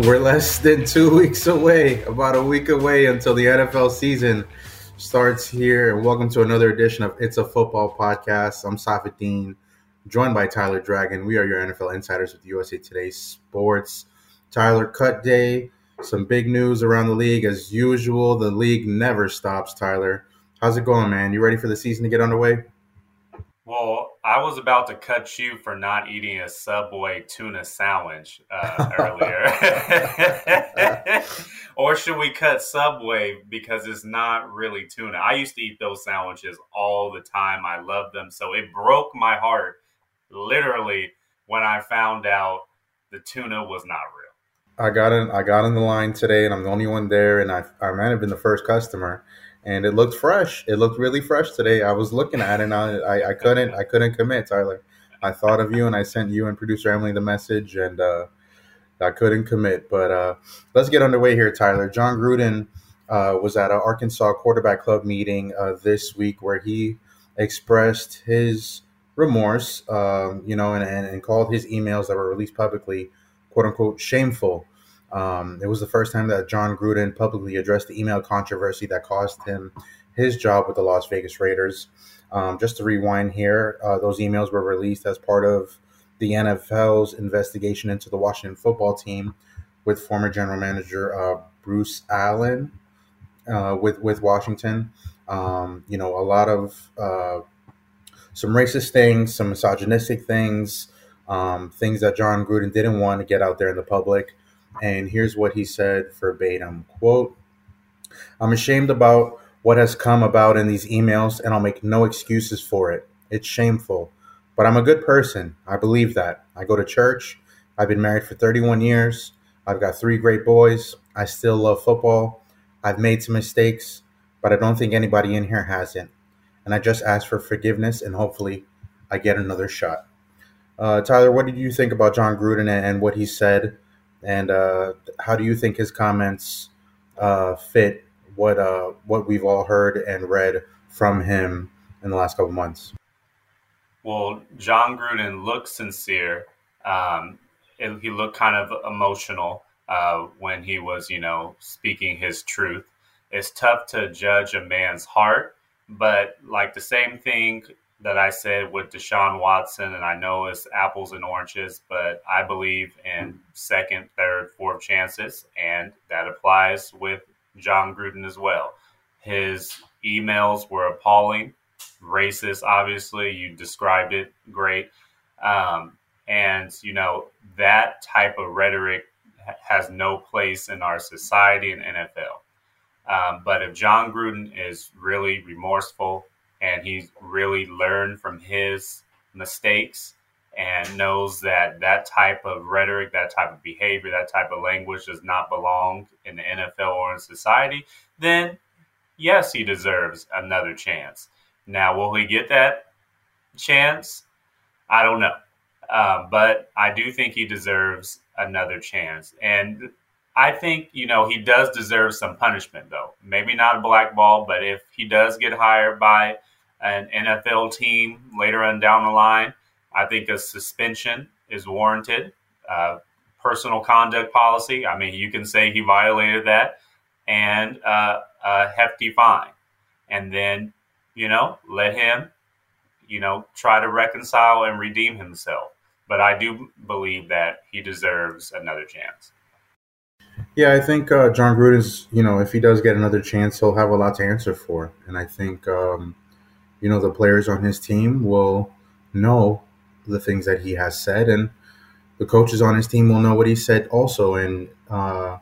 We're less than two weeks away, about a week away until the NFL season starts here. And welcome to another edition of It's a Football Podcast. I'm Safid Deen, joined by Tyler Dragon. We are your NFL insiders with USA Today Sports. Tyler, cut day. Some big news around the league. As usual, the league never stops, Tyler. How's it going, man? You ready for the season to get underway? Well, I was about to cut you for not eating a Subway tuna sandwich uh, earlier. or should we cut Subway because it's not really tuna? I used to eat those sandwiches all the time. I loved them. So it broke my heart literally when I found out the tuna was not real. I got in I got in the line today and I'm the only one there and I I might have been the first customer and it looked fresh. It looked really fresh today. I was looking at it and I, I, I couldn't I couldn't commit, Tyler. I thought of you and I sent you and producer Emily the message and uh, I couldn't commit. But uh, let's get underway here, Tyler. Jon Gruden uh, was at an Arkansas quarterback club meeting uh, this week where he expressed his remorse, um, you know, and, and, and called his emails that were released publicly, quote unquote, shameful. Um, it was the first time that Jon Gruden publicly addressed the email controversy that cost him his job with the Las Vegas Raiders. Um, just to rewind here, uh, those emails were released as part of the NFL's investigation into the Washington football team with former general manager uh, Bruce Allen uh, with with Washington. Um, you know, a lot of uh, some racist things, some misogynistic things, um, things that Jon Gruden didn't want to get out there in the public. And here's what he said verbatim quote, I'm ashamed about what has come about in these emails, and I'll make no excuses for it. It's shameful. But I'm a good person. I believe that. I go to church. I've been married for 31 years. I've got three great boys. I still love football. I've made some mistakes, but I don't think anybody in here hasn't. And I just ask for forgiveness, and hopefully, I get another shot. Uh, Tyler, what did you think about Jon Gruden and what he said and uh, how do you think his comments uh, fit what uh, what we've all heard and read from him in the last couple months? Well, Jon Gruden looked sincere. Um, it, he looked kind of emotional uh, when he was, you know, speaking his truth. It's tough to judge a man's heart, but like the same thing that I said with Deshaun Watson, and I know it's apples and oranges, but I believe in second, third, fourth chances, and that applies with Jon Gruden as well. His emails were appalling, racist, obviously. You described it great. Um, and, you know, that type of rhetoric has no place in our society and NFL. Um, but if Jon Gruden is really remorseful, and he's really learned from his mistakes and knows that that type of rhetoric, that type of behavior, that type of language does not belong in the NFL or in society, then yes, he deserves another chance. Now, will he get that chance? I don't know. Uh, but I do think he deserves another chance. And I think, you know, he does deserve some punishment, though. Maybe not a black ball, but if he does get hired by an NFL team later on down the line, I think a suspension is warranted. Uh, personal conduct policy, I mean, you can say he violated that, and uh, a hefty fine. And then, you know, let him, you know, try to reconcile and redeem himself. But I do believe that he deserves another chance. Yeah, I think uh, Jon Gruden's, you know, if he does get another chance, he'll have a lot to answer for. And I think, um, you know, the players on his team will know the things that he has said. And the coaches on his team will know what he said also, and uh,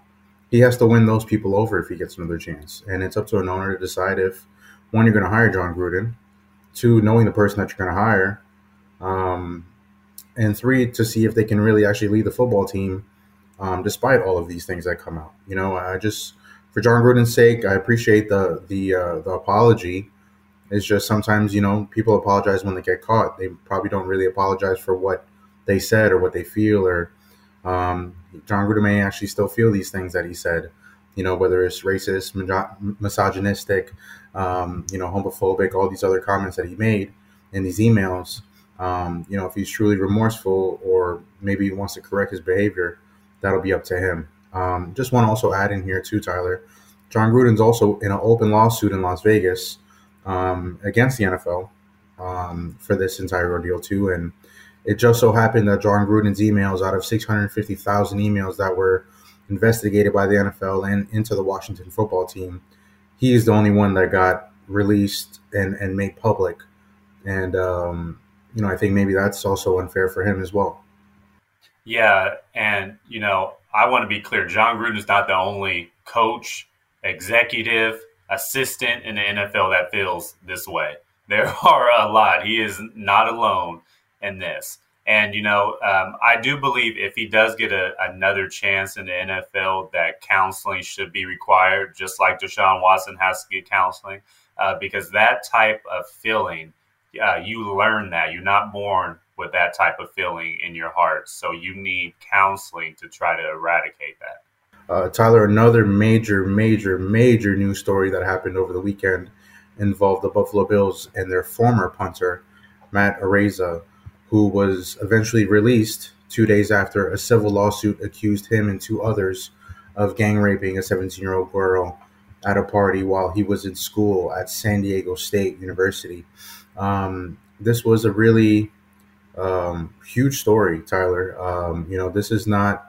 he has to win those people over if he gets another chance. And it's up to an owner to decide if one you're going to hire Jon Gruden, two knowing the person that you're going to hire, um, and three to see if they can really actually lead the football team um, despite all of these things that come out. You know, I just for Jon Gruden's sake, I appreciate the the uh, the apology. It's just sometimes you know people apologize when they get caught. They probably don't really apologize for what they said or what they feel or um, Jon Gruden may actually still feel these things that he said. You know, whether it's racist, misogynistic, um, you know, homophobic, all these other comments that he made in these emails. Um, you know, if he's truly remorseful or maybe he wants to correct his behavior, that'll be up to him. Um, just want to also add in here too, Tyler. Jon Gruden's also in an open lawsuit in Las Vegas um, against the NFL um, for this entire ordeal too, and it just so happened that Jon Gruden's emails, out of 650,000 emails that were investigated by the NFL and into the Washington football team, he is the only one that got released and, and made public. And, um, you know, I think maybe that's also unfair for him as well. Yeah. And, you know, I want to be clear Jon Gruden is not the only coach, executive, assistant in the NFL that feels this way. There are a lot. He is not alone in this. And, you know, um, I do believe if he does get a, another chance in the NFL, that counseling should be required, just like Deshaun Watson has to get counseling, uh, because that type of feeling, uh, you learn that. You're not born with that type of feeling in your heart. So you need counseling to try to eradicate that. Uh, Tyler, another major, major, major news story that happened over the weekend involved the Buffalo Bills and their former punter, Matt Araiza who was eventually released two days after a civil lawsuit accused him and two others of gang raping a 17 year old girl at a party while he was in school at San Diego State University. Um, this was a really um, huge story, Tyler. Um, you know, this is not,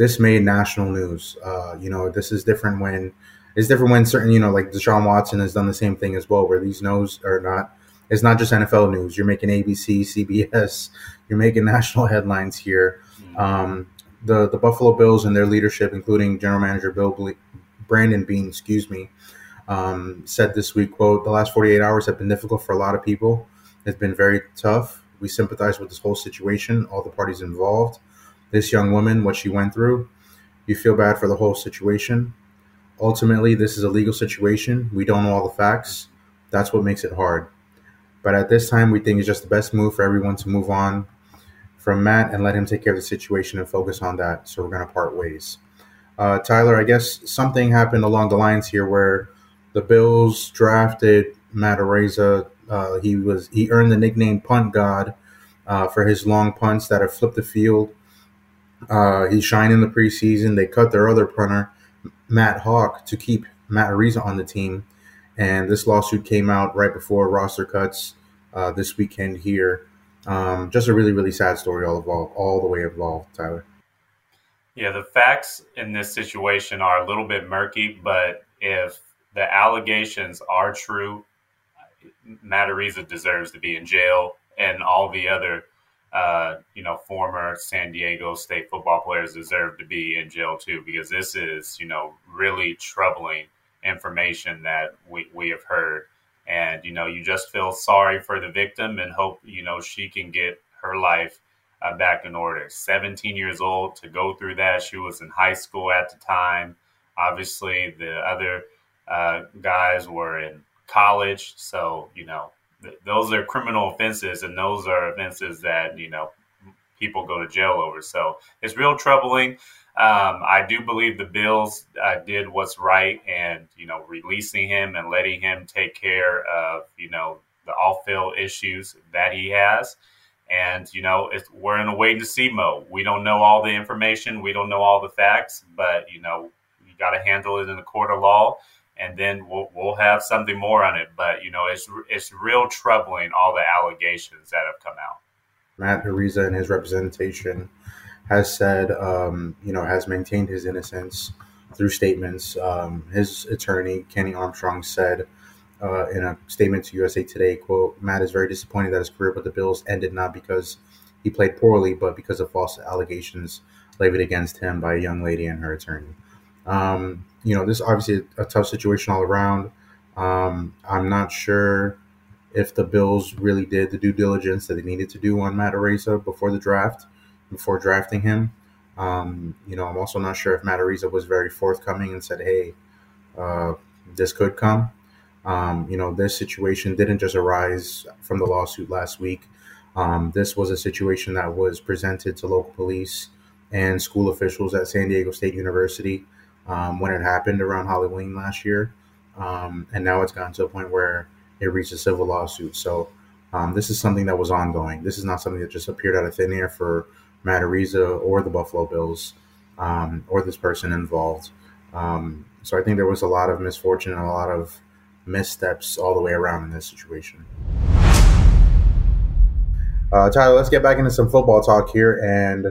this made national news. Uh, you know, this is different when, it's different when certain, you know, like Deshaun Watson has done the same thing as well, where these no's are not it's not just NFL news. You're making ABC, CBS. You're making national headlines here. Mm-hmm. Um, the the Buffalo Bills and their leadership, including General Manager Bill Ble- Brandon Beane, excuse me, um, said this week, "quote The last 48 hours have been difficult for a lot of people. It's been very tough. We sympathize with this whole situation, all the parties involved. This young woman, what she went through. You feel bad for the whole situation. Ultimately, this is a legal situation. We don't know all the facts. That's what makes it hard." But at this time, we think it's just the best move for everyone to move on from Matt and let him take care of the situation and focus on that. So we're going to part ways. Uh, Tyler, I guess something happened along the lines here where the Bills drafted Matt Araiza. Uh, he was he earned the nickname Punt God uh, for his long punts that have flipped the field. Uh, he shined in the preseason. They cut their other punter, Matt Haack, to keep Matt Araiza on the team. And this lawsuit came out right before roster cuts uh, this weekend here. Um, just a really, really sad story all involved, all the way involved, Tyler. Yeah, the facts in this situation are a little bit murky, but if the allegations are true, Matt Araiza deserves to be in jail, and all the other, uh, you know, former San Diego State football players deserve to be in jail too, because this is, you know, really troubling information that we, we have heard. And, you know, you just feel sorry for the victim and hope, you know, she can get her life uh, back in order. 17 years old to go through that. She was in high school at the time. Obviously, the other uh, guys were in college. So, you know, th- those are criminal offenses, and those are offenses that, you know, people go to jail over. So it's real troubling. Um, I do believe the Bills uh, did what's right, and you know, releasing him and letting him take care of you know the off-field issues that he has. And you know, we're in a wait and see mode. We don't know all the information, we don't know all the facts, but you know, you got to handle it in the court of law, and then we'll we'll have something more on it. But you know, it's it's real troubling all the allegations that have come out. Matt Araiza and his representation has said, um, you know, has maintained his innocence through statements. Um, his attorney, Kenny Armstrong, said uh, in a statement to USA Today, quote, Matt is very disappointed that his career with the Bills ended not because he played poorly, but because of false allegations levied against him by a young lady and her attorney. Um, you know, this is obviously a tough situation all around. Um, I'm not sure if the Bills really did the due diligence that they needed to do on Matt Araiza before the draft, before drafting him. Um, you know, I'm also not sure if Matt Araiza was very forthcoming and said, "Hey, uh, this could come." Um, you know, this situation didn't just arise from the lawsuit last week. Um, this was a situation that was presented to local police and school officials at San Diego State University um, when it happened around Halloween last year. Um, and now it's gotten to a point where it reached a civil lawsuit. So um, this is something that was ongoing. This is not something that just appeared out of thin air for Matt Araiza or the Buffalo Bills um, or this person involved. Um, so I think there was a lot of misfortune and a lot of missteps all the way around in this situation. Uh, Tyler, let's get back into some football talk here. And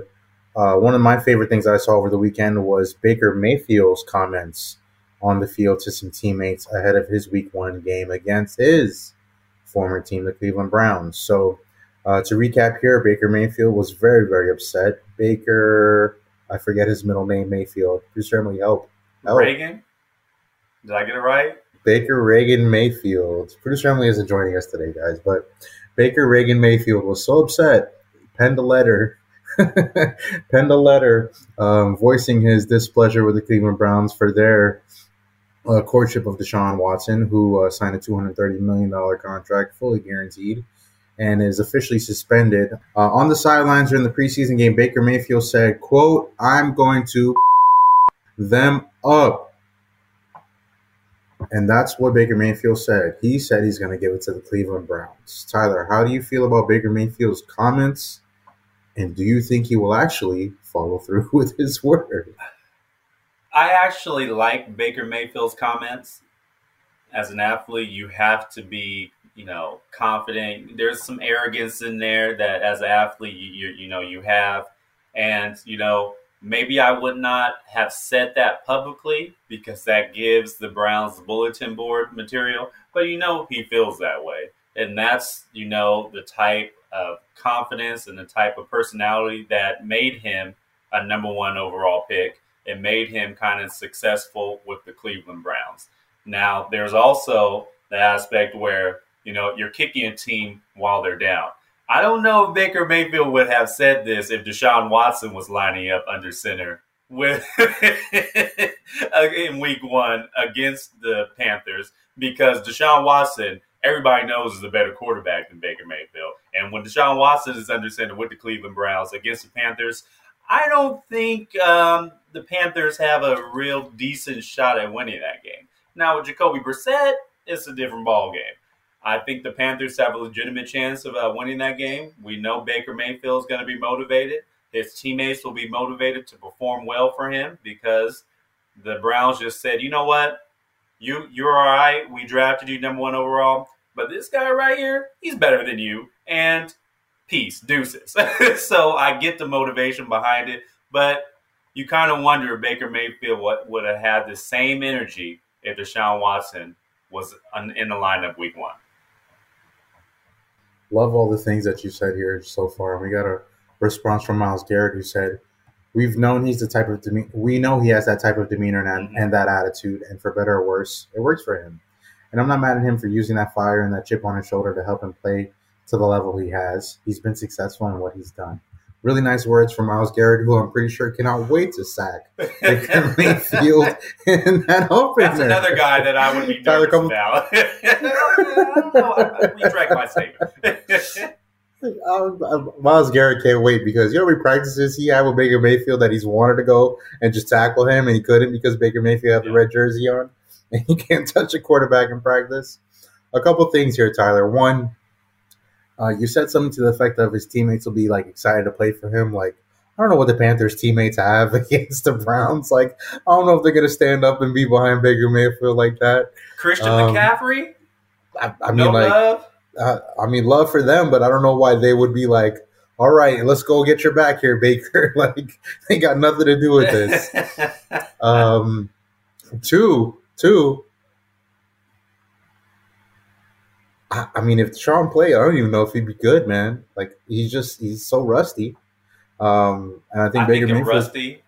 uh, one of my favorite things I saw over the weekend was Baker Mayfield's comments on the field to some teammates ahead of his week one game against his former team, the Cleveland Browns. So, uh, to recap here, Baker Mayfield was very, very upset. Baker, I forget his middle name, Mayfield. Please certainly help. help. Reagan? Did I get it right? Baker Reagan Mayfield. Producer Emily isn't joining us today, guys, but Baker Reagan Mayfield was so upset, penned a letter, penned a letter um, voicing his displeasure with the Cleveland Browns for their uh, courtship of Deshaun Watson, who uh, signed a $230 million contract, fully guaranteed, and is officially suspended. Uh, on the sidelines during the preseason game, Baker Mayfield said, quote, I'm going to them up and that's what Baker Mayfield said. He said he's going to give it to the Cleveland Browns. Tyler, how do you feel about Baker Mayfield's comments? And do you think he will actually follow through with his word? I actually like Baker Mayfield's comments. As an athlete, you have to be, you know, confident. There's some arrogance in there that as an athlete, you, you, you know, you have. And, you know, Maybe I would not have said that publicly because that gives the Browns bulletin board material, but you know he feels that way. And that's, you know, the type of confidence and the type of personality that made him a number one overall pick and made him kind of successful with the Cleveland Browns. Now, there's also the aspect where, you know, you're kicking a team while they're down. I don't know if Baker Mayfield would have said this if Deshaun Watson was lining up under center with in week one against the Panthers because Deshaun Watson, everybody knows, is a better quarterback than Baker Mayfield. And when Deshaun Watson is under center with the Cleveland Browns against the Panthers, I don't think um, the Panthers have a real decent shot at winning that game. Now with Jacoby Brissett, it's a different ball game. I think the Panthers have a legitimate chance of uh, winning that game. We know Baker Mayfield is going to be motivated. His teammates will be motivated to perform well for him because the Browns just said, you know what, you you're all right. We drafted you number one overall, but this guy right here, he's better than you. And peace, deuces. so I get the motivation behind it, but you kind of wonder if Baker Mayfield what would have had the same energy if Deshaun Watson was in the lineup week one love all the things that you said here so far. We got a response from Myles Garrett who said, "We've known he's the type of deme- we know he has that type of demeanor and, mm-hmm. and that attitude, and for better or worse, it works for him. And I'm not mad at him for using that fire and that chip on his shoulder to help him play to the level he has. He's been successful in what he's done." Really nice words from Myles Garrett, who I'm pretty sure cannot wait to sack Baker Mayfield in that opener. That's another guy that I would be nervous Tyler, about. I retract my statement. Myles Garrett can't wait because you know how many practices he had with Baker Mayfield that he's wanted to go and just tackle him and he couldn't because Baker Mayfield had the red jersey on and he can't touch a quarterback in practice. A couple things here, Tyler. One, uh, you said something to the effect of his teammates will be like excited to play for him. Like, I don't know what the Panthers teammates have against the Browns. Like, I don't know if they're going to stand up and be behind Baker Mayfield like that. Christian um, McCaffrey. I, I mean, no like, love. Uh, I mean, love for them, but I don't know why they would be like, "All right, let's go get your back here, Baker." like, they got nothing to do with this. um, two, two. I, I mean, if Deshaun played, I don't even know if he'd be good, man. Like he's just he's so rusty. Um, and I think I Baker think Mayfield. Rusty,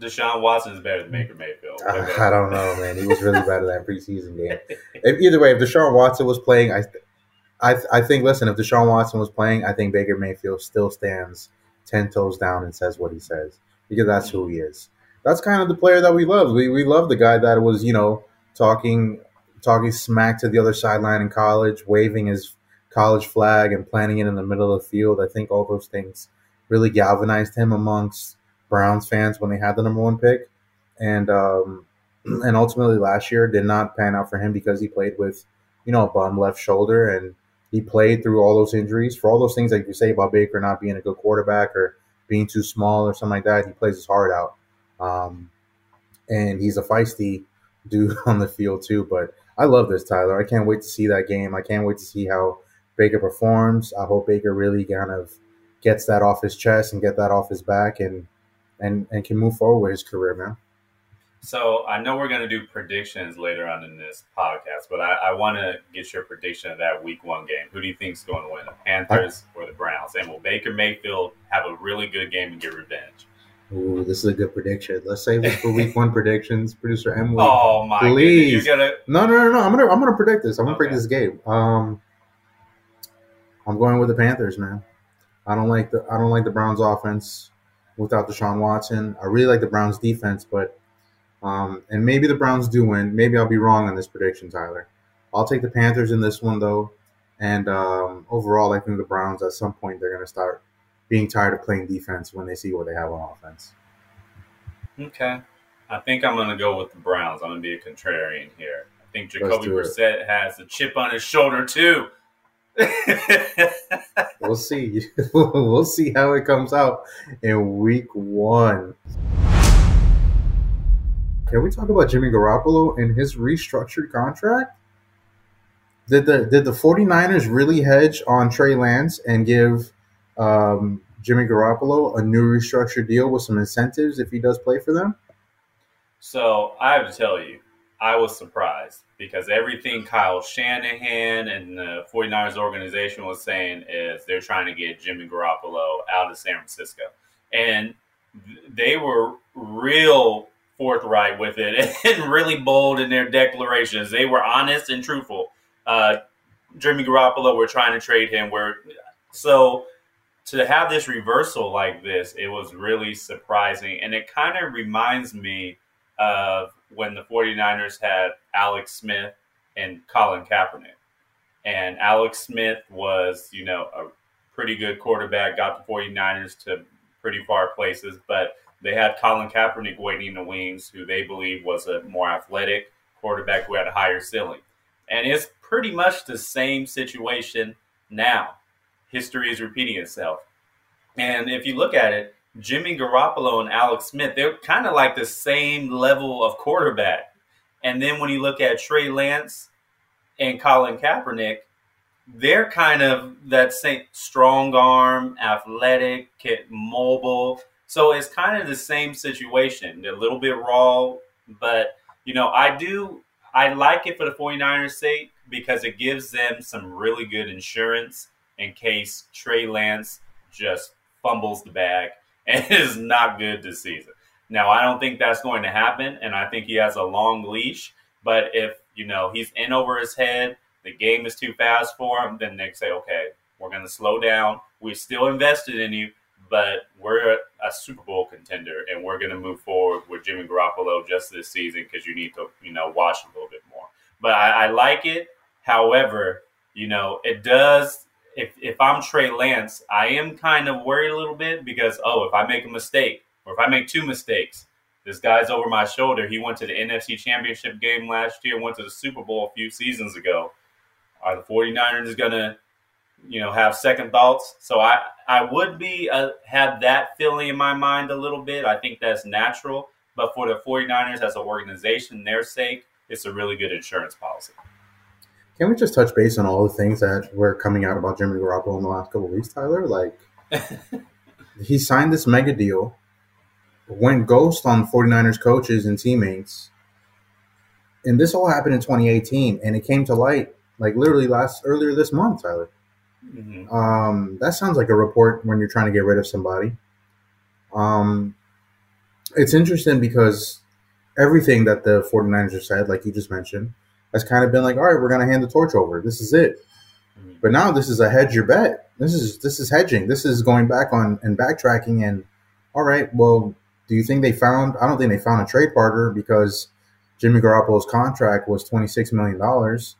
Deshaun Watson is better than Baker Mayfield. I, I don't know, man. He was really bad at that preseason game. If, either way, if Deshaun Watson was playing, I, I, I think. Listen, if Deshaun Watson was playing, I think Baker Mayfield still stands ten toes down and says what he says because that's who he is. That's kind of the player that we love. We we love the guy that was you know talking talking smack to the other sideline in college, waving his college flag and planting it in the middle of the field. I think all those things really galvanized him amongst Browns fans when they had the number one pick, and um, and ultimately last year did not pan out for him because he played with you know a bum left shoulder and he played through all those injuries for all those things like you say about Baker not being a good quarterback or being too small or something like that. He plays his heart out, um, and he's a feisty dude on the field too. But I love this Tyler. I can't wait to see that game. I can't wait to see how Baker performs. I hope Baker really kind of gets that off his chest and get that off his back and and and can move forward with his career, man. So I know we're going to do predictions later on in this podcast, but I, I want to get your prediction of that Week One game. Who do you think is going to win, the Panthers or the Browns? And will Baker Mayfield have a really good game and get revenge? Ooh, this is a good prediction. Let's save it for Week One predictions, producer Emily. Oh my Please. goodness! Gonna No, no, no, no. I'm gonna I'm gonna predict this. I'm gonna Okay. predict this game. Um, I'm going with the Panthers, man. I don't like the I don't like the Browns offense without Deshaun Watson. I really like the Browns defense, but um, and maybe the Browns do win. Maybe I'll be wrong on this prediction, Tyler. I'll take the Panthers in this one though, and um, overall, I think the Browns at some point they're gonna start being tired of playing defense when they see what they have on offense. Okay. I think I'm going to go with the Browns. I'm going to be a contrarian here. I think Jacoby it. Brissett has a chip on his shoulder too. We'll see. we'll see how it comes out in week one. Can we talk about Jimmy Garoppolo and his restructured contract? Did the did the 49ers really hedge on Trey Lance and give um, Jimmy Garoppolo a new restructured deal with some incentives if he does play for them? so I have to tell you, I was surprised because everything Kyle Shanahan and the 49ers organization was saying is they're trying to get Jimmy Garoppolo out of San Francisco. And they were real forthright with it and really bold in their declarations. They were honest and truthful. Uh, Jimmy Garoppolo, we're trying to trade him. We're so to have this reversal like this, it was really surprising. And it kind of reminds me of when the 49ers had Alex Smith and Colin Kaepernick. And Alex Smith was, you know, a pretty good quarterback, got the 49ers to pretty far places, but they had Colin Kaepernick waiting in the wings, who they believe was a more athletic quarterback who had a higher ceiling. And it's pretty much the same situation now. History is repeating itself. And if you look at it, Jimmy Garoppolo and Alex Smith, they're kind of like the same level of quarterback. And then when you look at Trey Lance and Colin Kaepernick, they're kind of that same strong arm, athletic, mobile. So it's kind of the same situation. A little bit raw, but you know, I do I like it for the 49ers sake because it gives them some really good insurance in case Trey Lance just fumbles the bag and is not good this season. Now, I don't think that's going to happen, and I think he has a long leash. But if you know he's in over his head, the game is too fast for him, then they say, okay, we're going to slow down. We're still invested in you, but we're a, Super Bowl contender, and we're going to move forward with Jimmy Garoppolo just this season because you need to, you know, watch a little bit more. But I, I like it. However, you know, it does. If if I'm Trey Lance, I am kind of worried a little bit because oh, if I make a mistake or if I make two mistakes, this guy's over my shoulder. He went to the NFC Championship game last year, went to the Super Bowl a few seasons ago. Are the 49ers going to, you know, have second thoughts? So I, I would be, uh, have that feeling in my mind a little bit. I think that's natural. But for the 49ers as an organization, their sake, it's a really good insurance policy. Can we just touch base on all the things that were coming out about Jimmy Garoppolo in the last couple of weeks, Tyler? Like, he signed this mega deal, went ghost on 49ers coaches and teammates. And this all happened in 2018, and it came to light like literally last earlier this month, Tyler. Mhm. Um, that sounds like a report when you're trying to get rid of somebody. Um, it's interesting because everything that the 49ers have said, like you just mentioned, has kind of been like, all right, we're going to hand the torch over. This is it. Mhm. But now this is a hedge your bet. This is this is hedging. This is going back on and backtracking. And all right, well, do you think they found? I don't think they found a trade partner because Jimmy Garoppolo's contract was twenty six million dollars.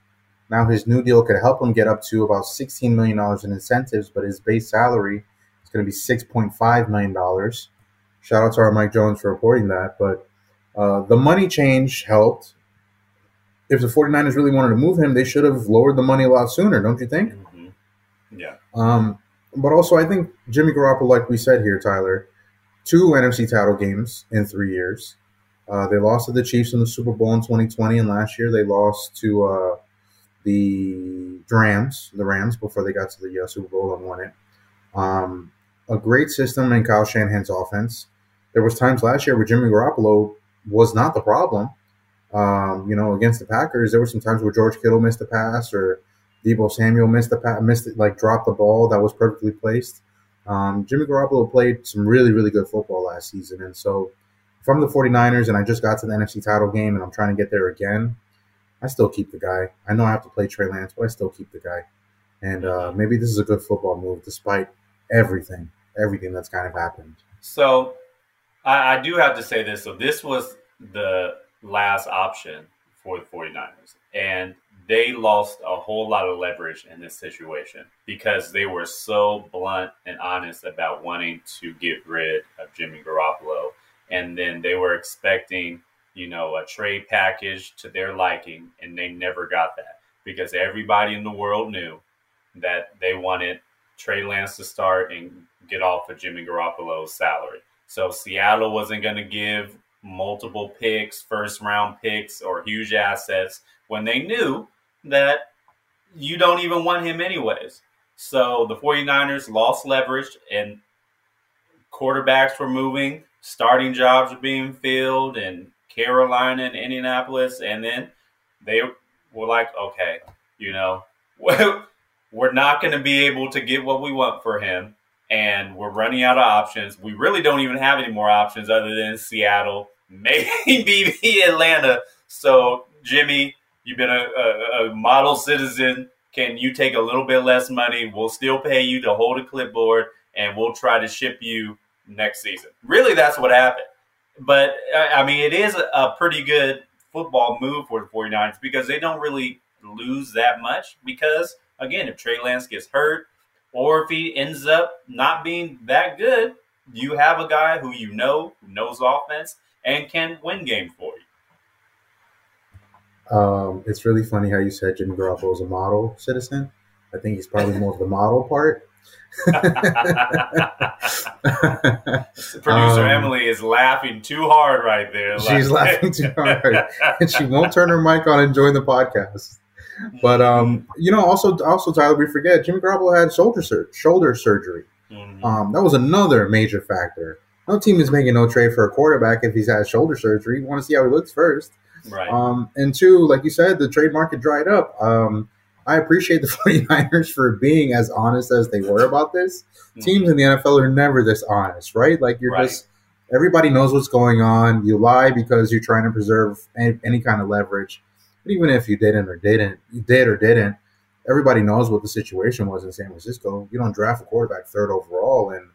Now his new deal could help him get up to about sixteen million dollars in incentives, but his base salary is going to be six point five million dollars. Shout out to our Mike Jones for reporting that. But uh, the money change helped. If the 49ers really wanted to move him, they should have lowered the money a lot sooner, don't you think? Mhm. Yeah. Um, but also, I think Jimmy Garoppolo, like we said here, Tyler, two NFC title games in three years. Uh, they lost to the Chiefs in the Super Bowl in 2020, and last year they lost to uh, the Rams, the Rams, before they got to the uh, Super Bowl and won it. Um, a great system in Kyle Shanahan's offense. There was times last year where Jimmy Garoppolo was not the problem. Um, you know, against the Packers, there were some times where George Kittle missed a pass or Deebo Samuel missed the pass, missed it, like dropped the ball that was perfectly placed. Um, Jimmy Garoppolo played some really, really good football last season. And so I'm the 49ers and I just got to the NFC title game and I'm trying to get there again, I still keep the guy. I know I have to play Trey Lance, but I still keep the guy. And uh, maybe this is a good football move despite everything, everything that's kind of happened. So I, I do have to say this. So this was the last option for the 49ers. And they lost a whole lot of leverage in this situation because they were so blunt and honest about wanting to get rid of Jimmy Garoppolo. And then they were expecting, you know, a trade package to their liking, and they never got that because everybody in the world knew that they wanted Trey Lance to start and get off of Jimmy Garoppolo's salary. So Seattle wasn't going to give multiple picks, first round picks, or huge assets when they knew that you don't even want him anyways. So the 49ers lost leverage and quarterbacks were moving, starting jobs were being filled in Carolina and Indianapolis. And then they were like, okay, you know, we're not going to be able to get what we want for him. And we're running out of options. We really don't even have any more options other than Seattle, maybe Atlanta. So, Jimmy, you've been a, a, a model citizen. Can you take a little bit less money? We'll still pay you to hold a clipboard and we'll try to ship you next season. Really, that's what happened. But, I mean, it is a pretty good football move for the 49ers because they don't really lose that much. Because, again, if Trey Lance gets hurt or if he ends up not being that good, you have a guy who you know, who knows offense, and can win games for you. Um, it's really funny how you said Jimmy Garoppolo is a model citizen. I think he's probably more of the model part. Producer Um, Emily is laughing too hard right there. She's laughing too hard. and she won't turn her mic on and join the podcast. But um, you know, also also Tyler, we forget Jimmy Garoppolo had shoulder sur- shoulder surgery. Mhm. Um, that was another major factor. No team is making no trade for a quarterback if he's had shoulder surgery. You want to see how he looks first. right. Um, and two, like you said, the trade market dried up. Um, I appreciate the 49ers for being as honest as they were about this. Teams in the NFL are never this honest, right? Like you're Right. just everybody knows what's going on. You lie because you're trying to preserve any, any kind of leverage. But even if you didn't or didn't, you did or didn't, everybody knows what the situation was in San Francisco. You don't draft a quarterback third overall, and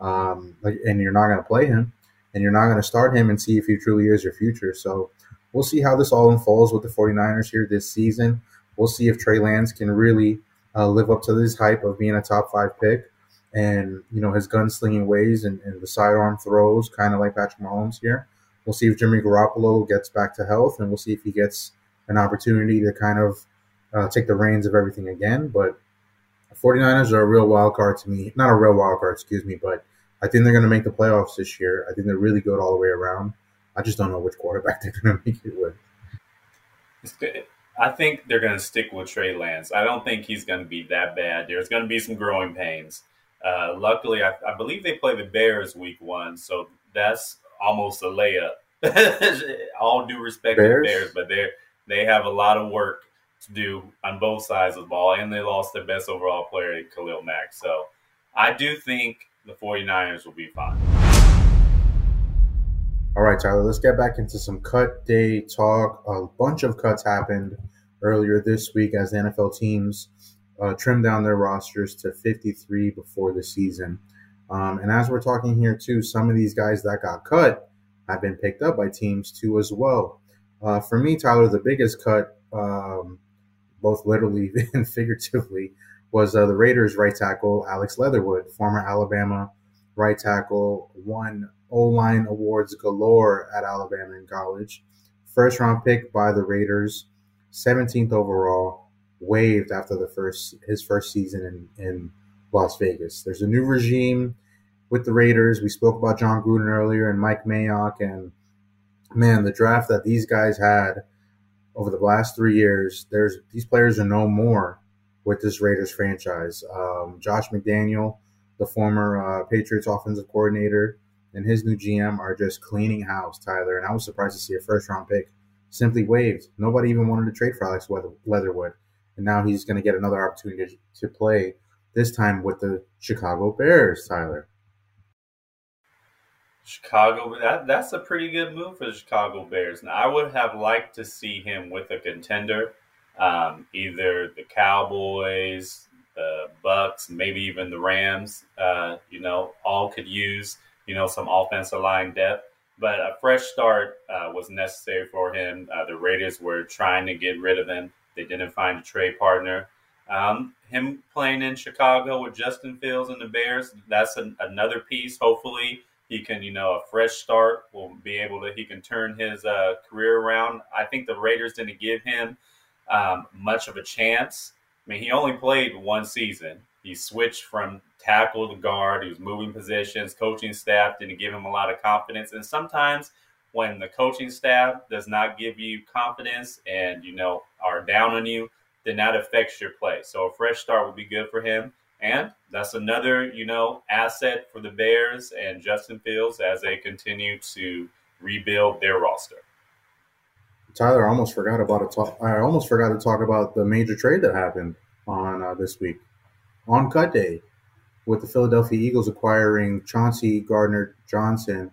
um, like, and you're not going to play him, and you're not going to start him and see if he truly is your future. So we'll see how this all unfolds with the 49ers here this season. We'll see if Trey Lance can really uh, live up to this hype of being a top five pick and you know his gunslinging ways and, and the sidearm throws, kind of like Patrick Mahomes here. We'll see if Jimmy Garoppolo gets back to health, and we'll see if he gets an opportunity to kind of uh, take the reins of everything again. But 49ers are a real wild card to me. Not a real wild card, excuse me, but I think they're going to make the playoffs this year. I think they're really good all the way around. I just don't know which quarterback they're going to make it with. It's good. I think they're going to stick with Trey Lance. I don't think he's going to be that bad. There's going to be some growing pains. Uh, luckily, I, I believe they play the Bears week one, so that's almost a layup. All due respect to Bears? the Bears, but they they have a lot of work to do on both sides of the ball, and they lost their best overall player, Khalil Mack. So I do think the 49ers will be fine. All right, Tyler, let's get back into some cut day talk. A bunch of cuts happened earlier this week as the NFL teams uh, trimmed down their rosters to 53 before the season. Um, and as we're talking here, too, some of these guys that got cut have been picked up by teams, too, as well. Uh, for me, Tyler, the biggest cut, um, both literally and figuratively, was uh, the Raiders right tackle Alex Leatherwood, former Alabama right tackle, won O line awards galore at Alabama in college. First round pick by the Raiders, 17th overall, waived after the first his first season in, in Las Vegas. There's a new regime with the Raiders. We spoke about Jon Gruden earlier and Mike Mayock, and man, the draft that these guys had over the last three years. There's these players are no more with this Raiders franchise. Um, Josh McDaniel, the former uh, Patriots offensive coordinator, and his new GM are just cleaning house, Tyler. And I was surprised to see a first round pick simply waived. Nobody even wanted to trade for Alex Leatherwood. And now he's going to get another opportunity to play, this time with the Chicago Bears, Tyler. Chicago, that, that's a pretty good move for the Chicago Bears. Now, I would have liked to see him with a contender, um, either the Cowboys, the Bucks, maybe even the Rams. Uh, you know, all could use you know, some offensive line depth. But a fresh start uh, was necessary for him. Uh, the Raiders were trying to get rid of him. They didn't find a trade partner. Um, him playing in Chicago with Justin Fields and the Bears, that's an, another piece. Hopefully, he can, you know, a fresh start will be able to, he can turn his uh, career around. I think the Raiders didn't give him um, much of a chance. I mean, he only played one season. He switched from tackle to guard. He was moving positions. Coaching staff didn't give him a lot of confidence. And sometimes when the coaching staff does not give you confidence and, you know, are down on you, then that affects your play. So a fresh start would be good for him. And that's another, you know, asset for the Bears and Justin Fields as they continue to rebuild their roster. Tyler, I almost forgot about it. I almost forgot to talk about the major trade that happened on uh, this week on cut day with the Philadelphia Eagles acquiring Chauncey Gardner Johnson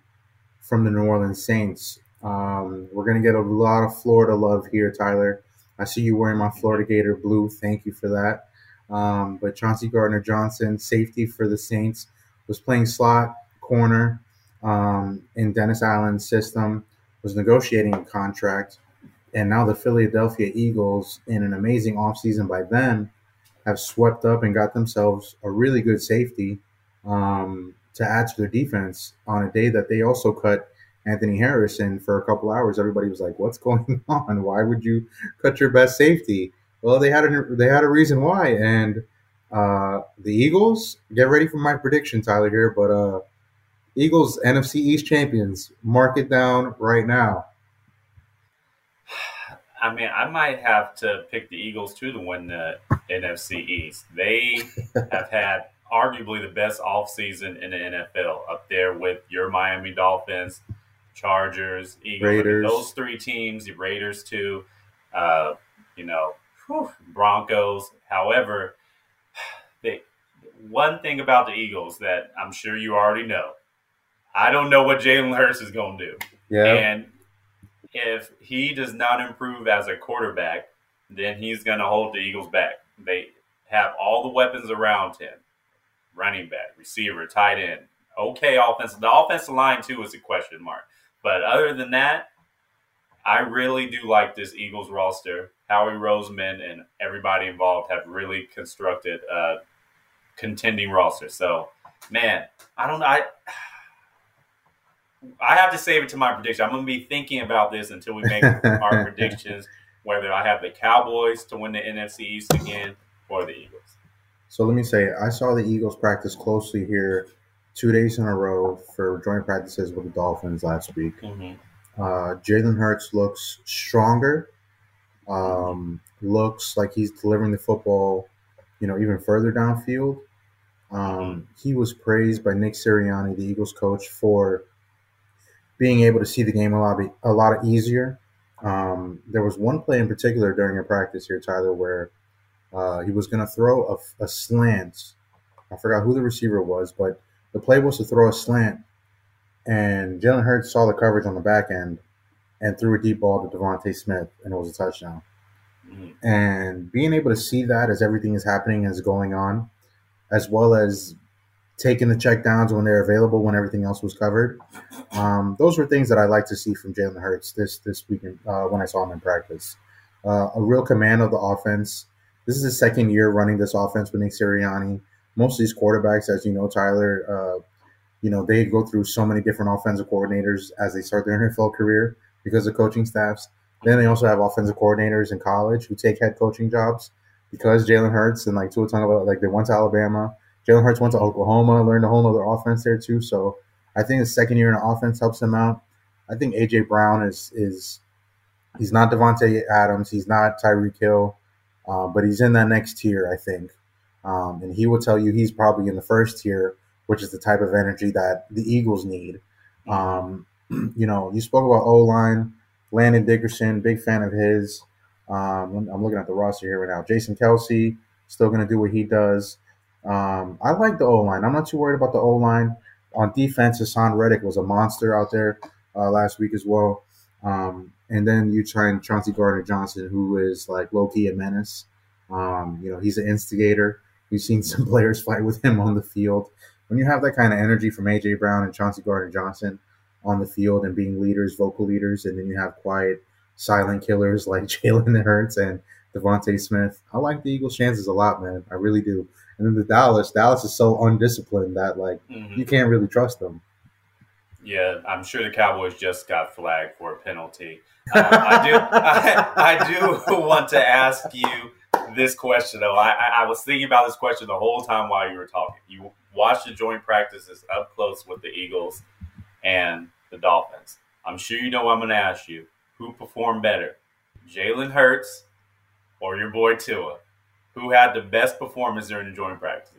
from the New Orleans Saints. Um, we're going to get a lot of Florida love here, Tyler. I see you wearing my Florida Gator blue. Thank you for that. Um, but Chauncey Gardner Johnson, safety for the Saints, was playing slot corner um, in Dennis Allen's system, was negotiating a contract. And now the Philadelphia Eagles, in an amazing offseason by them, have swept up and got themselves a really good safety um, to add to their defense on a day that they also cut Anthony Harrison for a couple hours. Everybody was like, "What's going on? Why would you cut your best safety?" Well, they had a they had a reason why, and uh, the Eagles get ready for my prediction, Tyler here, but uh, Eagles NFC East champions. Mark it down right now. I mean, I might have to pick the Eagles too to win the NFC East. They have had arguably the best offseason in the NFL up there with your Miami Dolphins, Chargers, Eagles. Raiders. those three teams, the Raiders too, uh, you know, whew, Broncos. However, they, one thing about the Eagles that I'm sure you already know, I don't know what Jalen Hurts is going to do. Yeah. And if he does not improve as a quarterback, then he's going to hold the Eagles back. They have all the weapons around him running back, receiver, tight end. Okay, offensive. The offensive line, too, is a question mark. But other than that, I really do like this Eagles roster. Howie Roseman and everybody involved have really constructed a contending roster. So, man, I don't know. I I have to save it to my prediction. I'm going to be thinking about this until we make our predictions, whether I have the Cowboys to win the NFC East again or the Eagles. So let me say, I saw the Eagles practice closely here two days in a row for joint practices with the Dolphins last week. Mm-hmm. Uh, Jalen Hurts looks stronger, um, looks like he's delivering the football, you know, even further downfield. Um. He was praised by Nick Sirianni, the Eagles coach, for being able to see the game a lot a lot easier Um, there was one play in particular during a practice here, Tyler, where uh, he was going to throw a, a slant. I forgot who the receiver was, but the play was to throw a slant, and Jalen Hurts saw the coverage on the back end and threw a deep ball to DeVonta Smith, and it was a touchdown. Mm-hmm. And being able to see that as everything is happening and is going on, as well as taking the check downs when they're available when everything else was covered. Um, those were things that I like to see from Jalen Hurts this this weekend uh, when I saw him in practice. Uh, a real command of the offense. This is his second year running this offense with Nick Sirianni. Most of these quarterbacks, as you know, Tyler, uh, you know they go through so many different offensive coordinators as they start their NFL career because of coaching staffs. Then they also have offensive coordinators in college who take head coaching jobs because Jalen Hurts and like Tua Tagovailoa, like they went to Alabama Jalen Hurts went to Oklahoma, learned a whole other offense there too. So I think the second year in offense helps him out. I think AJ Brown is is he's not Davante Adams, he's not Tyreek Hill, uh, but he's in that next tier, I think. Um, and he will tell you he's probably in the first tier, which is the type of energy that the Eagles need. Um, you know, you spoke about O line, Landon Dickerson, big fan of his. Um, I'm looking at the roster here right now. Jason Kelce, still going to do what he does. Um, I like the O line. I'm not too worried about the O line. On defense, Haason Reddick was a monster out there uh, last week as well. Um, and then you try and Chauncey Gardner Johnson, who is like low key a menace. Um, you know, he's an instigator. We've seen some players fight with him on the field. When you have that kind of energy from AJ Brown and Chauncey Gardner Johnson on the field and being leaders, vocal leaders, and then you have quiet, silent killers like Jalen Hurts and DeVonta Smith. I like the Eagles' chances a lot, man. I really do. And then the Dallas, Dallas is so undisciplined that like mm-hmm. you can't really trust them. Yeah, I'm sure the Cowboys just got flagged for a penalty. Um, I do, I, I, do want to ask you this question though. I, I was thinking about this question the whole time while you were talking. You watched the joint practices up close with the Eagles and the Dolphins. I'm sure you know what I'm going to ask you. Who performed better, Jalen Hurts or your boy Tua? Who had the best performance during the joint practice?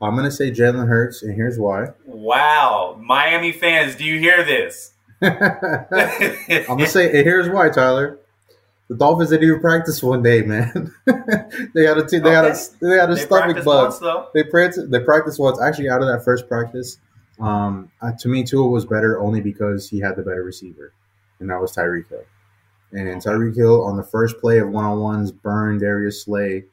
I'm going to say Jalen Hurts, and here's why. Wow. Miami fans, do you hear this? I'm going to say, here's why, Tyler. The Dolphins didn't even practice one day, man. they had a they okay. had a they had a they stomach bug. Once, they practiced they practiced once. Actually, out of that first practice, um, uh, to me, Tua was better only because he had the better receiver, and that was Tyreek Hill. And Tyreek Hill on the first play of one on ones burned Darius Slay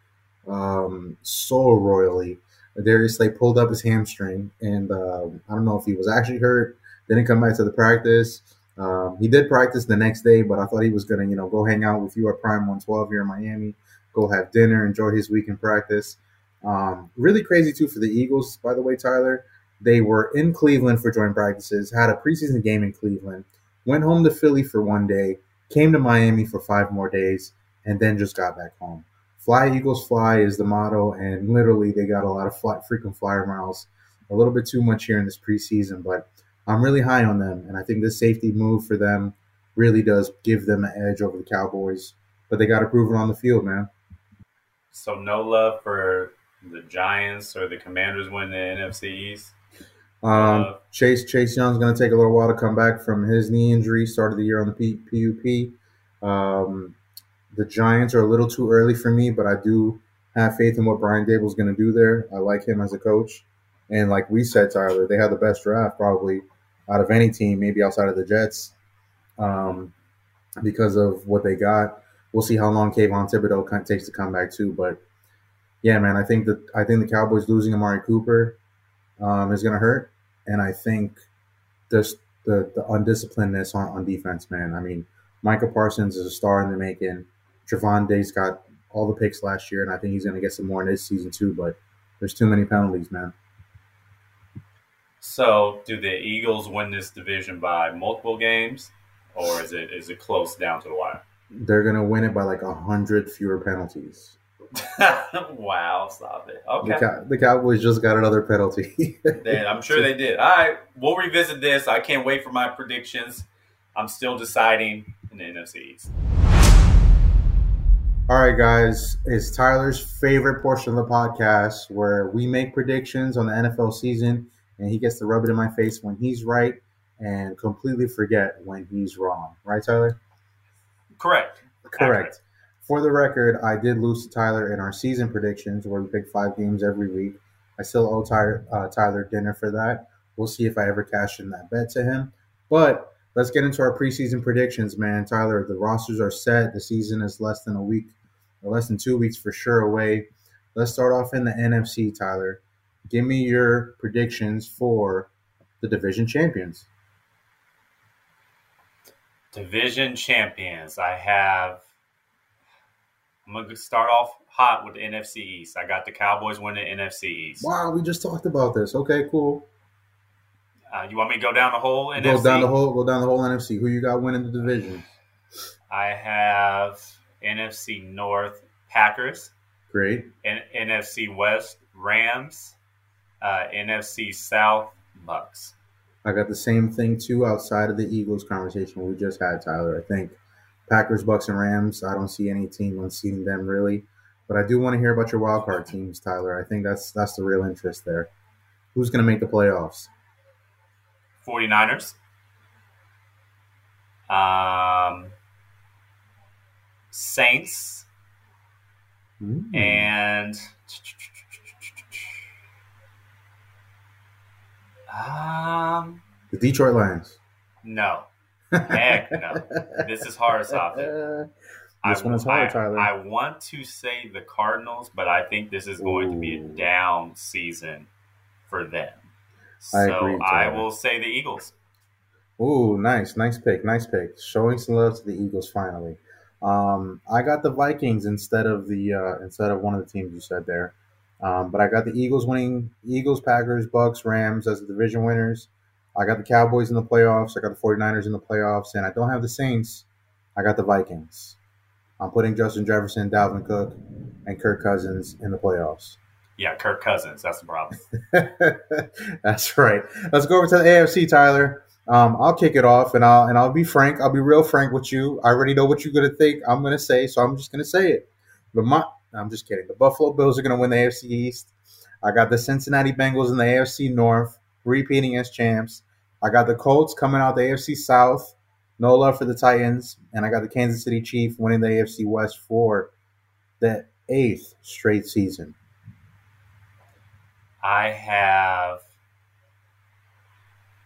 um, so royally. Darius Slay pulled up his hamstring, and uh, I don't know if he was actually hurt. Didn't come back to the practice. Um, he did practice the next day, but I thought he was gonna, you know, go hang out with you at Prime 112 here in Miami, go have dinner, enjoy his week in practice. Um, really crazy too for the Eagles, by the way, Tyler. They were in Cleveland for joint practices, had a preseason game in Cleveland, went home to Philly for one day, came to Miami for five more days, and then just got back home. Fly Eagles Fly is the motto, and literally they got a lot of fly, frequent flyer miles. A little bit too much here in this preseason, but I'm really high on them, and I think this safety move for them really does give them an edge over the Cowboys. But they got to prove it on the field, man. So no love for the Giants or the Commanders win the NFC East. Um, uh, Chase Chase Young's going to take a little while to come back from his knee injury. Started the year on the P- PUP. Um, the Giants are a little too early for me, but I do have faith in what Brian Daboll is going to do there. I like him as a coach, and like we said, Tyler, they had the best draft probably out of any team, maybe outside of the Jets, um, because of what they got. We'll see how long Kayvon Thibodeaux takes to come back too, but yeah, man, I think that I think the Cowboys losing Amari Cooper um, is going to hurt, and I think just the the undisciplinedness on, on defense, man. I mean, Micah Parsons is a star in the making. Javonte's got all the picks last year, and I think he's going to get some more in this season too. But there's too many penalties, man. So, do the Eagles win this division by multiple games, or is it is it close down to the wire? They're going to win it by like a hundred fewer penalties. wow, stop it. Okay. The, Cow- the, Cowboys just got another penalty. I'm sure they did. All right, we'll revisit this. I can't wait for my predictions. I'm still deciding in the NFC East. All right, guys, it's Tyler's favorite portion of the podcast where we make predictions on the NFL season and he gets to rub it in my face when he's right and completely forget when he's wrong. Right, Tyler? Correct. Correct. Accurate. For the record, I did lose to Tyler in our season predictions where we pick five games every week. I still owe Tyler, uh, Tyler dinner for that. We'll see if I ever cash in that bet to him. But let's get into our preseason predictions, man. Tyler, the rosters are set. The season is less than a week, or less than two weeks for sure away. Let's start off in the NFC, Tyler. Give me your predictions for the division champions. Division champions. I have. I'm gonna start off hot with the NFC East. I got the Cowboys winning the NFC East. Wow, we just talked about this. Okay, cool. Uh, you want me to go down the whole Go NFC? down the whole. Go down the whole NFC. Who you got winning the division? I have NFC North Packers, Great. N- NFC West Rams, uh, NFC South Bucks. I got the same thing too outside of the Eagles conversation we just had, Tyler. I think Packers, Bucks, and Rams. I don't see any team unseating them really, but I do want to hear about your wild card teams, Tyler. I think that's that's the real interest there. Who's going to make the playoffs? 49ers. Um, Saints and um The Detroit Lions. no. Heck no. This is hard stop it. This one is hard, I, Tyler. I want to say the Cardinals, but I think this is going to be a down season for them. So I agree, I will say the Eagles. Ooh, nice, nice pick, nice pick. Showing some love to the Eagles finally. Um, I got the Vikings instead of the uh, instead of one of the teams you said there, um, but I got the Eagles winning. Eagles, Packers, Bucks, Rams as the division winners. I got the Cowboys in the playoffs. I got the 49ers in the playoffs, and I don't have the Saints. I got the Vikings. I'm putting Justin Jefferson, Dalvin Cook, and Kirk Cousins in the playoffs. Yeah, Kirk Cousins. That's the problem. That's right. Let's go over to the AFC, Tyler. Um, I'll kick it off, and I'll and I'll be frank. I'll be real frank with you. I already know what you're gonna think. I'm gonna say, so I'm just gonna say it. My, I'm just kidding. The Buffalo Bills are gonna win the AFC East. I got the Cincinnati Bengals in the AFC North, repeating as champs. I got the Colts coming out the AFC South. No love for the Titans, and I got the Kansas City Chiefs winning the AFC West for the eighth straight season. I have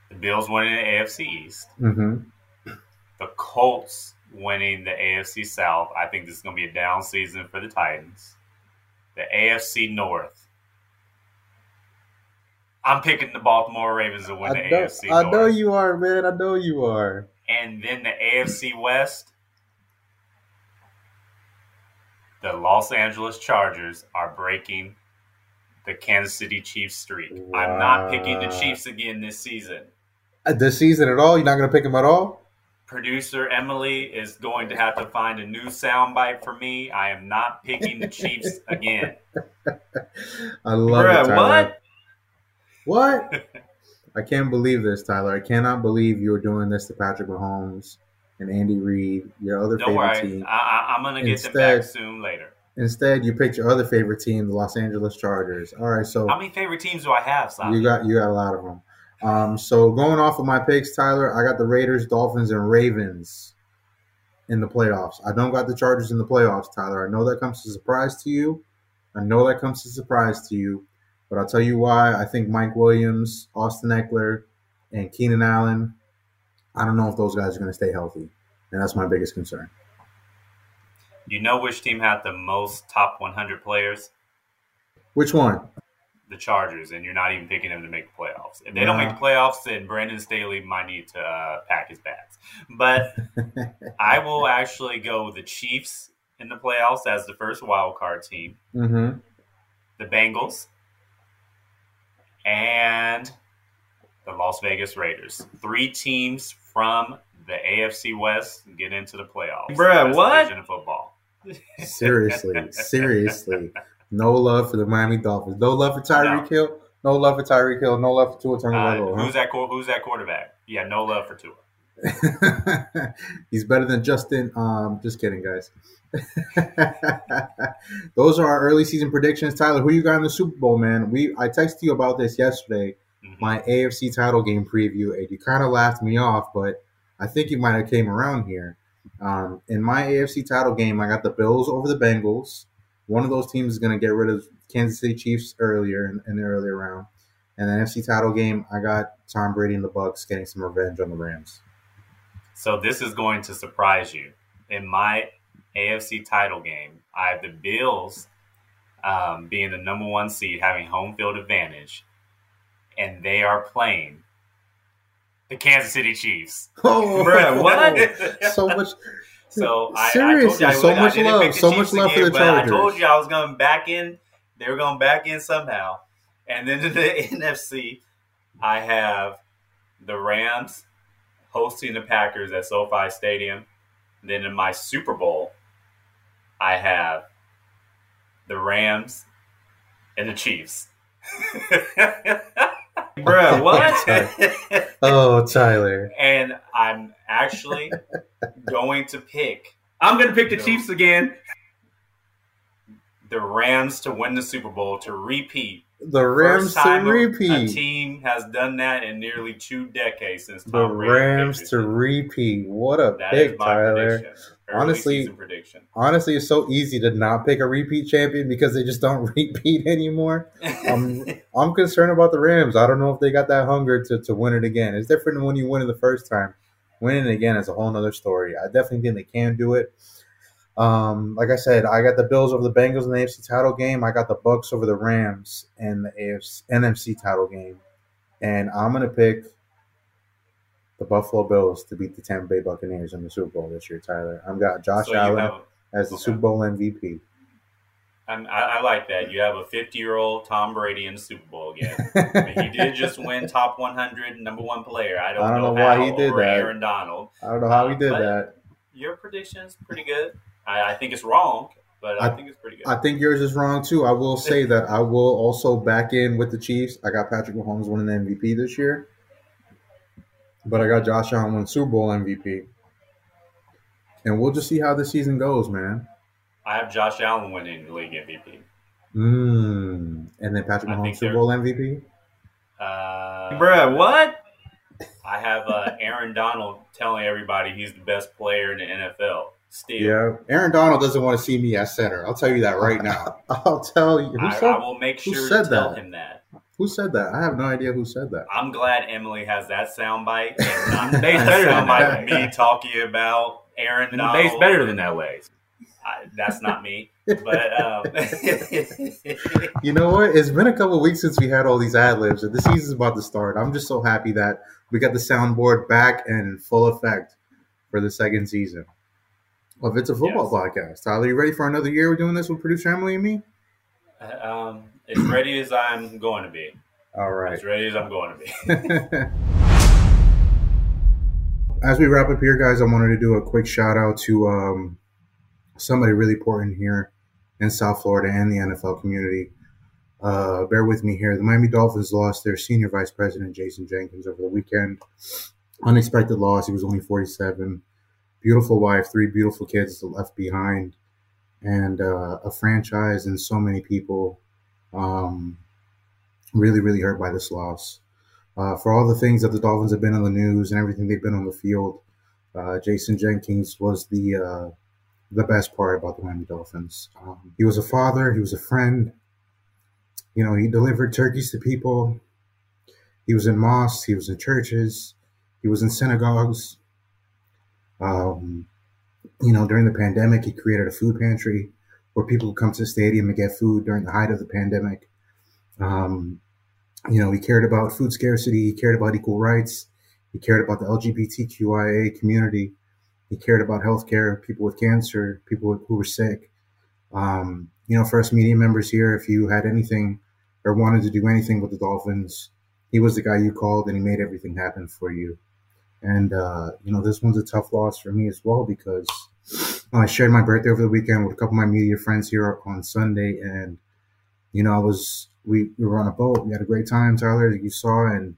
the Bills winning the AFC East, Mm-hmm. the Colts winning the AFC South. I think this is going to be a down season for the Titans. The AFC North. I'm picking the Baltimore Ravens to win the I know, AFC I North. know you are, man. I know you are. And then the AFC West, the Los Angeles Chargers are breaking the Kansas City Chiefs streak. I'm not picking the Chiefs again this season. Uh, This season at all? You're not going to pick him at all? Producer Emily is going to have to find a new soundbite for me. I am not picking the Chiefs again. I love Bruh, it, Tyler. what? What? I can't believe this, Tyler. I cannot believe you're doing this to Patrick Mahomes and Andy Reid, your other Don't favorite worry. team. I, I, I'm going to get them back soon later. Instead, you picked your other favorite team, the Los Angeles Chargers. All right, so How many favorite teams do I have, Simon? you got you got a lot of them. Um, so going off of my picks, Tyler, I got the Raiders, Dolphins, and Ravens in the playoffs. I don't got the Chargers in the playoffs, Tyler. I know that comes as a surprise to you. I know that comes as a surprise to you, but I'll tell you why. I think Mike Williams, Austin Ekeler, and Keenan Allen. I don't know if those guys are going to stay healthy, and that's my biggest concern. You know which team had the most top 100 players? Which one? the Chargers, and you're not even picking them to make the playoffs. If they don't make the playoffs, then Brandon Staley might need to uh, pack his bags. But I will actually go with the Chiefs in the playoffs as the first wild card team, mm-hmm. the Bengals, and the Las Vegas Raiders. Three teams from the AFC West get into the playoffs. Bruh, Best what? Division of football. Seriously, seriously. No love for the Miami Dolphins. No love for Tyreek No. Hill. No love for Tyreek Hill. No love for Tua Uh, Tagovailoa. who's that? Who's that quarterback? Yeah, no love for Tua. He's better than Justin. Um, just kidding, guys. Those are our early season predictions. Tyler, who you got in the Super Bowl, man? We I texted you about this yesterday. Mhm. My AFC title game preview, and you kind of laughed me off, but I think you might have came around here. Um, in my AFC title game, I got the Bills over the Bengals. One of those teams is going to get rid of Kansas City Chiefs earlier in, in the earlier round. And the NFC title game, I got Tom Brady and the Bucks getting some revenge on the Rams. So this is going to surprise you. In my AFC title game, I have the Bills um, being the number one seed, having home field advantage, and they are playing the Kansas City Chiefs. Oh, Bruh, what? so much. So I, Seriously, I told you I so would- I much didn't love, so much love for the but I told you I was going back in. They were going back in somehow. And then in the NFC, I have the Rams hosting the Packers at SoFi Stadium. Then in my Super Bowl, I have the Rams and the Chiefs. Bruh, what? Oh, Tyler. and I'm actually going to pick I'm going to pick the No. Chiefs again. the Rams to win the Super Bowl to repeat. The Rams First to time a- A team has done that in nearly two decades since The Tom Brady Rams to repeat. What a That is pick, my Tyler. prediction. Honestly- prediction. Honestly, it's so easy to not pick a repeat champion because they just don't repeat anymore. Um, I'm concerned about the Rams. I don't know if they got that hunger to, to win it again. It's different than when you win it the first time. Winning it again is a whole nother story. I definitely think they can do it. Um, like I said, I got the Bills over the Bengals in the AFC title game. I got the Bucks over the Rams in the AFC, NFC title game, and I'm gonna pick the Buffalo Bills to beat the Tampa Bay Buccaneers in the Super Bowl this year. Tyler, I've got Josh so Allen have, as the okay. Super Bowl MVP. I'm- I, I like that. You have a 50 year old Tom Brady in the Super Bowl again. He did just win top 100 number one player. I don't, I don't know, know why he did that. Aaron Donald. I don't know how he Uh, did that. Your prediction is pretty good. I, I think it's wrong, but I, I- think it's pretty good. I think yours is wrong too. I will say that I will also back in with the Chiefs. I got Patrick Mahomes winning the MVP this year, but I got Josh Allen winning Super Bowl MVP, and we'll just see how this season goes, man. I have Josh Allen winning the league MVP. Mm. And then Patrick I Mahomes Super Bowl MVP. Uh, Bruh, what? I have uh, Aaron Donald telling everybody he's the best player in the NFL. Still, Yeah, Aaron Donald doesn't want to see me as center. I'll tell you that right now. I'll tell you. Who I, said, I will make sure said to tell that? him that. Who said that? I have no idea who said that. I'm glad Emily has that soundbite. and not better than soundbite that. me talking about Aaron And Donald. Dave's better than that way. I, that's not me. But um, You know what? It's been a couple of weeks since we had all these ad libs, and the season's about to start. I'm just so happy that we got the soundboard back and in full effect for the second season of It's a Football Podcast. Tyler, you ready for another year? We're doing this with producer Emily and me. um, as ready as I'm going to be. All right. As ready as I'm going to be. As we wrap up here, guys, I wanted to do a quick shout out to um, somebody really important here in South Florida and the NFL community. Uh, bear with me here. The Miami Dolphins lost their senior vice president, Jason Jenkins, over the weekend. Unexpected loss. He was only 47. Beautiful wife, three beautiful kids left behind, and uh, a franchise and so many people um, really, really hurt by this loss uh, for all the things that the Dolphins have been on the news and everything they've been on the field. Uh, Jason Jenkins was the uh, the best part about the Miami Dolphins. Um, he was a father. He was a friend. You know, he delivered turkeys to people. He was in mosques. He was in churches. He was in synagogues. Um, you know, during the pandemic, he created a food pantry where people come to the stadium and get food during the height of the pandemic. Um, you know, he cared about food scarcity. He cared about equal rights. He cared about the LGBTQIA community. He cared about healthcare, people with cancer, people who were sick. Um, you know, for us media members here, if you had anything or wanted to do anything with the Dolphins, he was the guy you called and he made everything happen for you. And, uh, you know, this one's a tough loss for me as well because I shared my birthday over the weekend with a couple of my media friends here on Sunday. And, you know, I was, we, we were on a boat. We had a great time, Tyler, you saw. And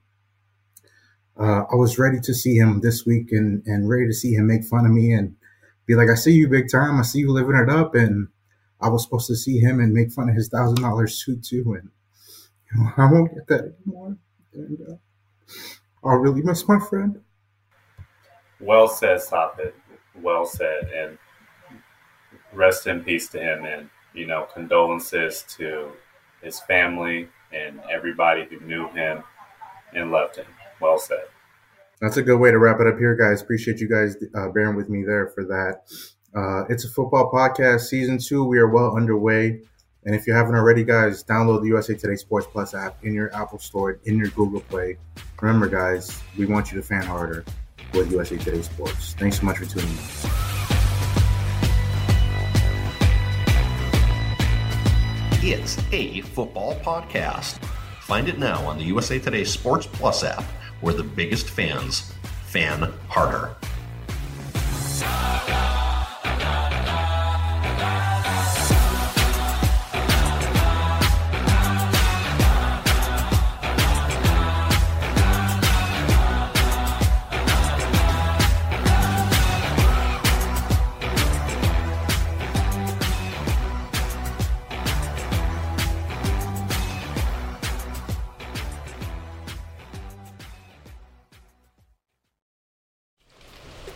uh, I was ready to see him this week and, and ready to see him make fun of me and be like, I see you big time. I see you living it up. And I was supposed to see him and make fun of his thousand dollar suit too. And you know, I won't get that anymore. And uh, I'll really miss my friend. well said, stop it. well said. And rest in peace to him. And, you know, condolences to his family and everybody who knew him and loved him. Well said. That's a good way to wrap it up here, guys. Appreciate you guys uh, bearing with me there for that. Uh, it's a football podcast, season two. We are well underway. And if you haven't already, guys, download the USA Today Sports Plus app in your Apple Store, in your Google Play. Remember, guys, we want you to fan harder with USA Today Sports. Thanks so much for tuning in. It's a football podcast. Find it now on the USA Today Sports Plus app, where the biggest fans fan harder.